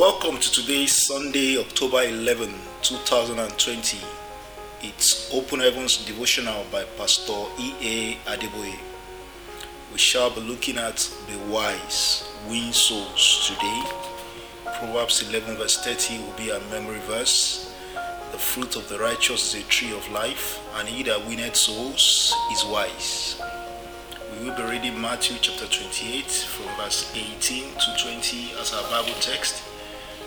Welcome to today's Sunday, October 11, 2020. It's Open Heavens Devotional by Pastor E.A. Adeboye. We shall be looking at the wise win souls today. Proverbs 11, verse 30 will be our memory verse. The fruit of the righteous is a tree of life, and he that winneth souls is wise. We will be reading Matthew chapter 28 from verse 18 to 20 as our Bible text.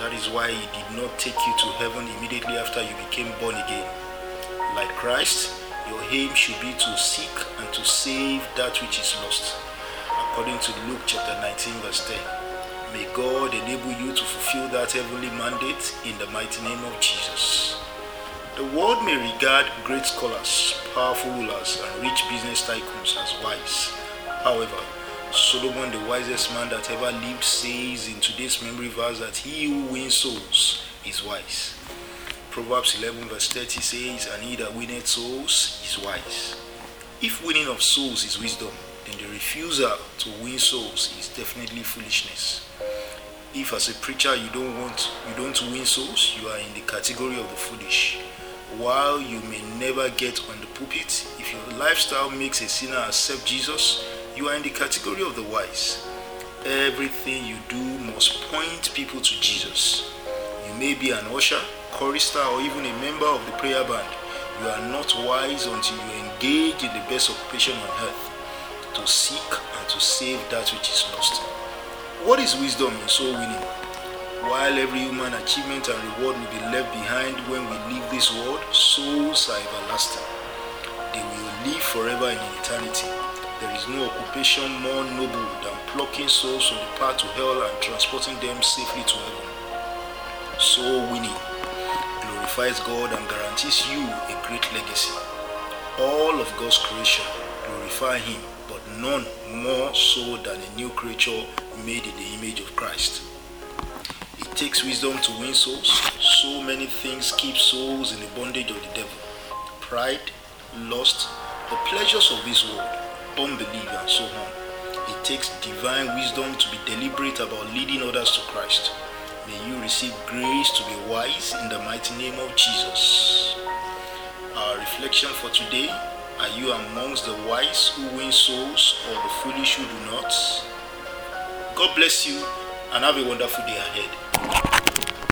That is why He did not take you to heaven immediately after you became born again. Like Christ, your aim should be to seek and to save that which is lost, according to Luke chapter 19, verse 10. May God enable you to fulfill that heavenly mandate in the mighty name of Jesus. The world may regard great scholars, powerful rulers, and rich business tycoons as wise. However, Solomon, the wisest man that ever lived, says in today's memory verse that he who wins souls is wise. Proverbs 11, verse 30 says, And he that winneth souls is wise. If winning of souls is wisdom, then the refusal to win souls is definitely foolishness. If as a preacher you don't want you don't win souls, you are in the category of the foolish. While you may never get on the pulpit, if your lifestyle makes a sinner accept Jesus, you are in the category of the wise. Everything you do must point people to Jesus. You may be an usher, chorister, or even a member of the prayer band. You are not wise until you engage in the best occupation on earth to seek and to save that which is lost. What is wisdom in soul winning? While every human achievement and reward will be left behind when we leave this world, souls are everlasting. They will live forever in eternity. There is no occupation more noble than plucking souls from the path to hell and transporting them safely to heaven. Soul winning glorifies God and guarantees you a great legacy. All of God's creation glorify Him, but none more so than a new creature made in the image of Christ. It takes wisdom to win souls. So many things keep souls in the bondage of the devil pride, lust, the pleasures of this world unbelief, and so on. It takes divine wisdom to be deliberate about leading others to Christ. May you receive grace to be wise in the mighty name of Jesus. Our reflection for today are you amongst the wise who win souls or the foolish who do not? God bless you and have a wonderful day ahead.